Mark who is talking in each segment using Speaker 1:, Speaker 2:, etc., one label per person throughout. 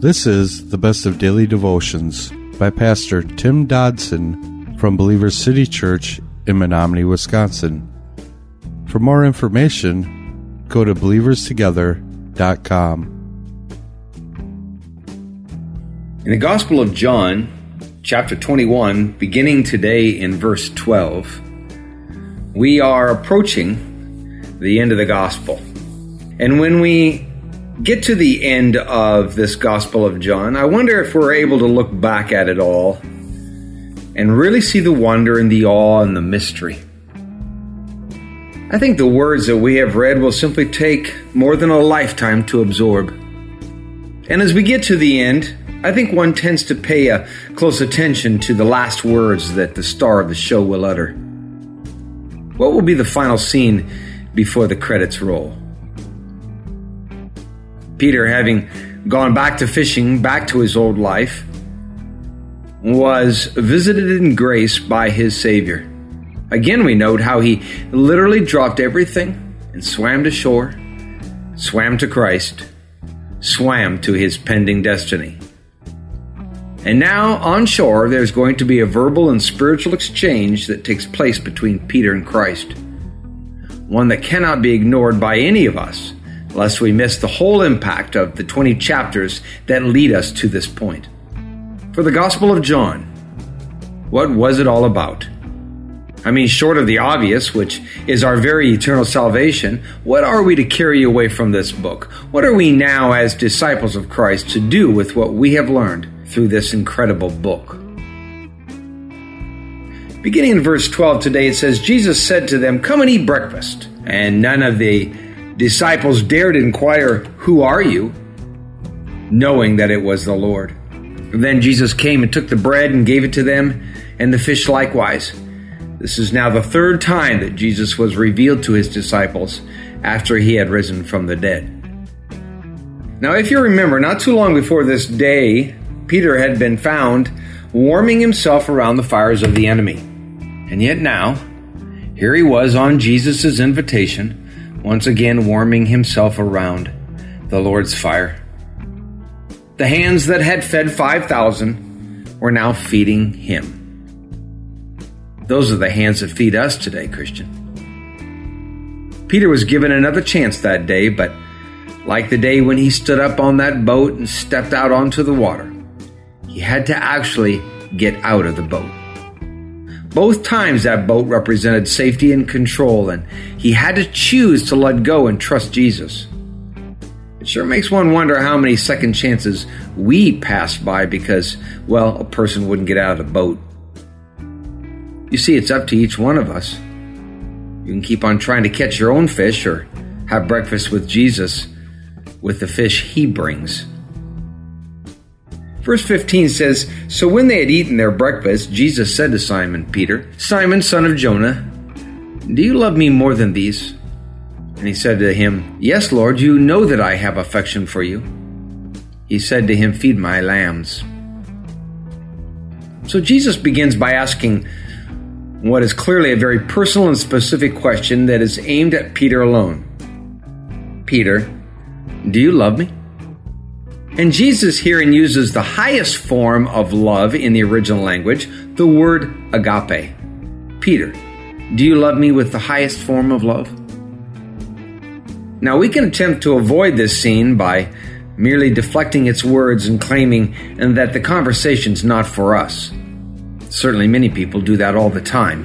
Speaker 1: This is the best of daily devotions by Pastor Tim Dodson from Believers City Church in Menominee, Wisconsin. For more information, go to believerstogether.com.
Speaker 2: In the Gospel of John, chapter 21, beginning today in verse 12, we are approaching the end of the Gospel. And when we get to the end of this Gospel of John, I wonder if we're able to look back at it all and really see the wonder and the awe and the mystery. I think the words that we have read will simply take more than a lifetime to absorb. And as we get to the end, I think one tends to pay a close attention to the last words that the star of the show will utter. What will be the final scene before the credits roll? Peter, having gone back to fishing, back to his old life, was visited in grace by his Savior. Again, we note how he literally dropped everything and swam to shore, swam to Christ, swam to his pending destiny. And now, on shore, there's going to be a verbal and spiritual exchange that takes place between Peter and Christ. One that cannot be ignored by any of us lest we miss the whole impact of the 20 chapters that lead us to this point. For the Gospel of John, what was it all about? I mean, short of the obvious, which is our very eternal salvation, what are we to carry away from this book? What are we now, as disciples of Christ, to do with what we have learned through this incredible book? Beginning in verse 12 today, it says, Jesus said to them, Come and eat breakfast. And none of the disciples dared inquire, Who are you? knowing that it was the Lord. Then Jesus came and took the bread and gave it to them, and the fish likewise. This is now the third time that Jesus was revealed to his disciples after he had risen from the dead. Now, if you remember, not too long before this day, Peter had been found warming himself around the fires of the enemy. And yet now, here he was on Jesus' invitation once again warming himself around the Lord's fire. The hands that had fed 5,000 were now feeding him. Those are the hands that feed us today, Christian. Peter was given another chance that day, but like the day when he stood up on that boat and stepped out onto the water, he had to actually get out of the boat. Both times that boat represented safety and control, and he had to choose to let go and trust Jesus. It sure makes one wonder how many second chances we pass by because, well, a person wouldn't get out of the boat. You see, it's up to each one of us. You can keep on trying to catch your own fish or have breakfast with Jesus with the fish he brings. Verse 15 says So when they had eaten their breakfast, Jesus said to Simon Peter, Simon, son of Jonah, do you love me more than these? And he said to him, Yes, Lord, you know that I have affection for you. He said to him, Feed my lambs. So Jesus begins by asking what is clearly a very personal and specific question that is aimed at Peter alone Peter, do you love me? And Jesus herein uses the highest form of love in the original language, the word agape. Peter, do you love me with the highest form of love? Now we can attempt to avoid this scene by merely deflecting its words and claiming that the conversation's not for us. Certainly many people do that all the time.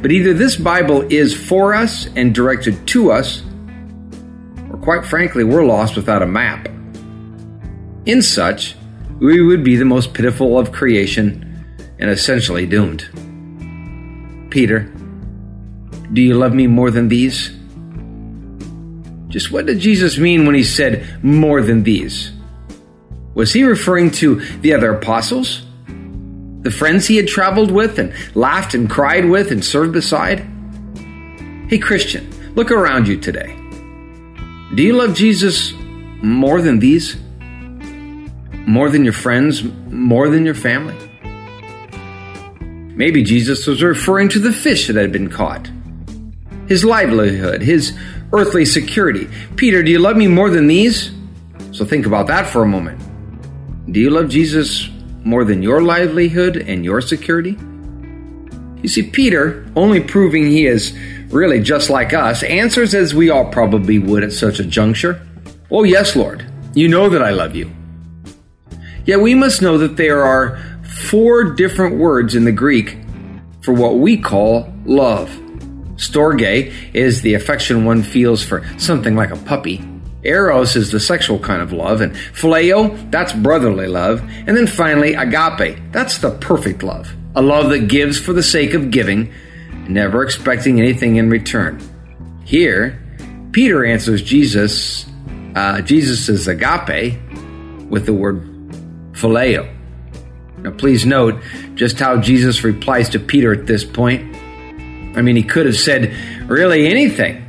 Speaker 2: But either this Bible is for us and directed to us, or quite frankly, we're lost without a map. In such, we would be the most pitiful of creation and essentially doomed. Peter, do you love me more than these? Just what did Jesus mean when he said more than these? Was he referring to the other apostles? The friends he had traveled with and laughed and cried with and served beside? Hey, Christian, look around you today. Do you love Jesus more than these? More than your friends, more than your family? Maybe Jesus was referring to the fish that had been caught, his livelihood, his earthly security. Peter, do you love me more than these? So think about that for a moment. Do you love Jesus more than your livelihood and your security? You see, Peter, only proving he is really just like us, answers as we all probably would at such a juncture. Oh, yes, Lord, you know that I love you. Yet we must know that there are four different words in the Greek for what we call love. Storge is the affection one feels for something like a puppy. Eros is the sexual kind of love, and phileo, that's brotherly love. And then finally, agape, that's the perfect love. A love that gives for the sake of giving, never expecting anything in return. Here, Peter answers Jesus, uh, Jesus' agape with the word phileo. Now, please note just how Jesus replies to Peter at this point. I mean, he could have said really anything.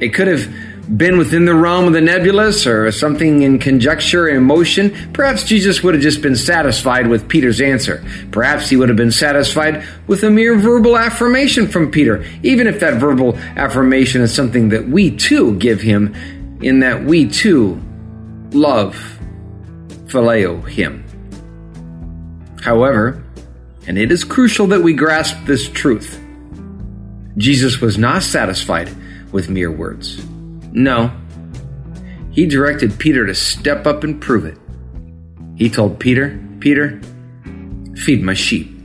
Speaker 2: It could have been within the realm of the nebulous or something in conjecture and emotion, perhaps Jesus would have just been satisfied with Peter's answer. Perhaps he would have been satisfied with a mere verbal affirmation from Peter, even if that verbal affirmation is something that we too give him, in that we too love, phileo him. However, and it is crucial that we grasp this truth, Jesus was not satisfied with mere words. No. He directed Peter to step up and prove it. He told Peter, Peter, feed my sheep.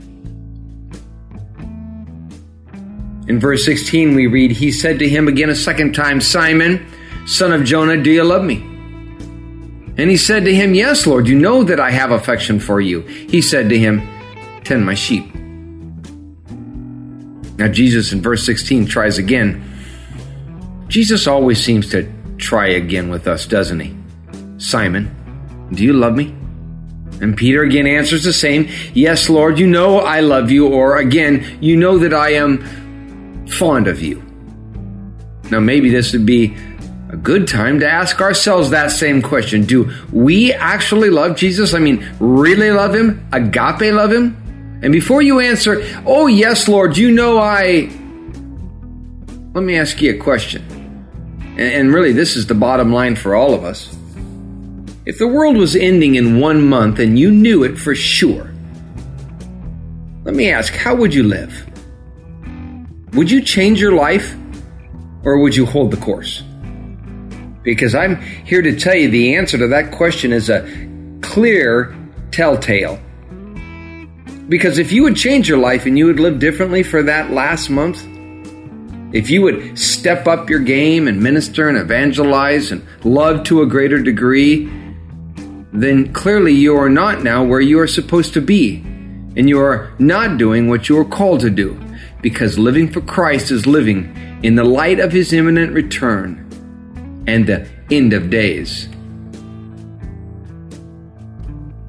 Speaker 2: In verse 16, we read, He said to him again a second time, Simon, son of Jonah, do you love me? And he said to him, Yes, Lord, you know that I have affection for you. He said to him, Tend my sheep. Now, Jesus in verse 16 tries again Jesus always seems to try again with us, doesn't he? Simon, do you love me? And Peter again answers the same Yes, Lord, you know I love you, or again, you know that I am fond of you. Now, maybe this would be good time to ask ourselves that same question Do we actually love Jesus? I mean, really love him? Agape love him? And before you answer, Oh, yes, Lord, you know I. Let me ask you a question. And really, this is the bottom line for all of us. If the world was ending in one month and you knew it for sure, let me ask, how would you live? Would you change your life or would you hold the course? Because I'm here to tell you the answer to that question is a clear telltale. Because if you would change your life and you would live differently for that last month, if you would step up your game and minister and evangelize and love to a greater degree, then clearly you are not now where you are supposed to be. And you are not doing what you are called to do. Because living for Christ is living in the light of his imminent return and the end of days.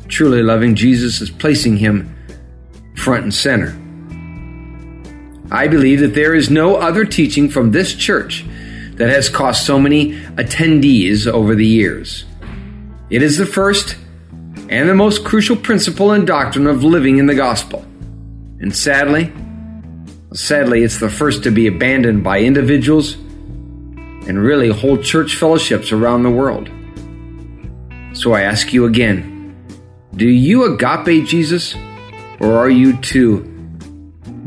Speaker 2: Truly loving Jesus is placing him front and center. I believe that there is no other teaching from this church that has cost so many attendees over the years. It is the first and the most crucial principle and doctrine of living in the gospel. And sadly, sadly, it's the first to be abandoned by individuals and really whole church fellowships around the world. So I ask you again do you agape Jesus, or are you too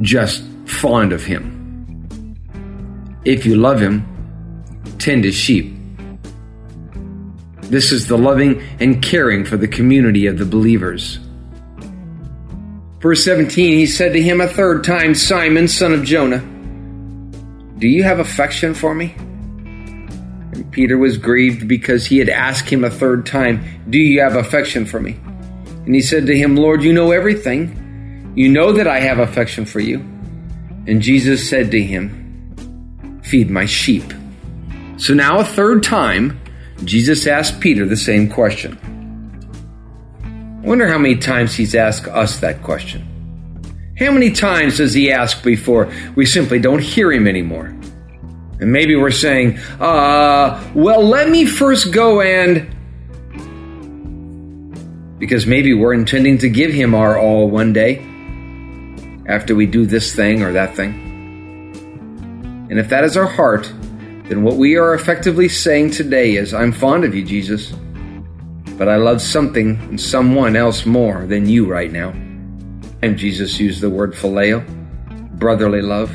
Speaker 2: just fond of him. If you love him, tend his sheep. This is the loving and caring for the community of the believers. Verse 17, he said to him a third time, Simon, son of Jonah, do you have affection for me? Peter was grieved because he had asked him a third time, Do you have affection for me? And he said to him, Lord, you know everything. You know that I have affection for you. And Jesus said to him, Feed my sheep. So now, a third time, Jesus asked Peter the same question. I wonder how many times he's asked us that question. How many times does he ask before we simply don't hear him anymore? And maybe we're saying, uh, well, let me first go and. Because maybe we're intending to give him our all one day after we do this thing or that thing. And if that is our heart, then what we are effectively saying today is, I'm fond of you, Jesus. but I love something and someone else more than you right now. And Jesus used the word phileo, brotherly love.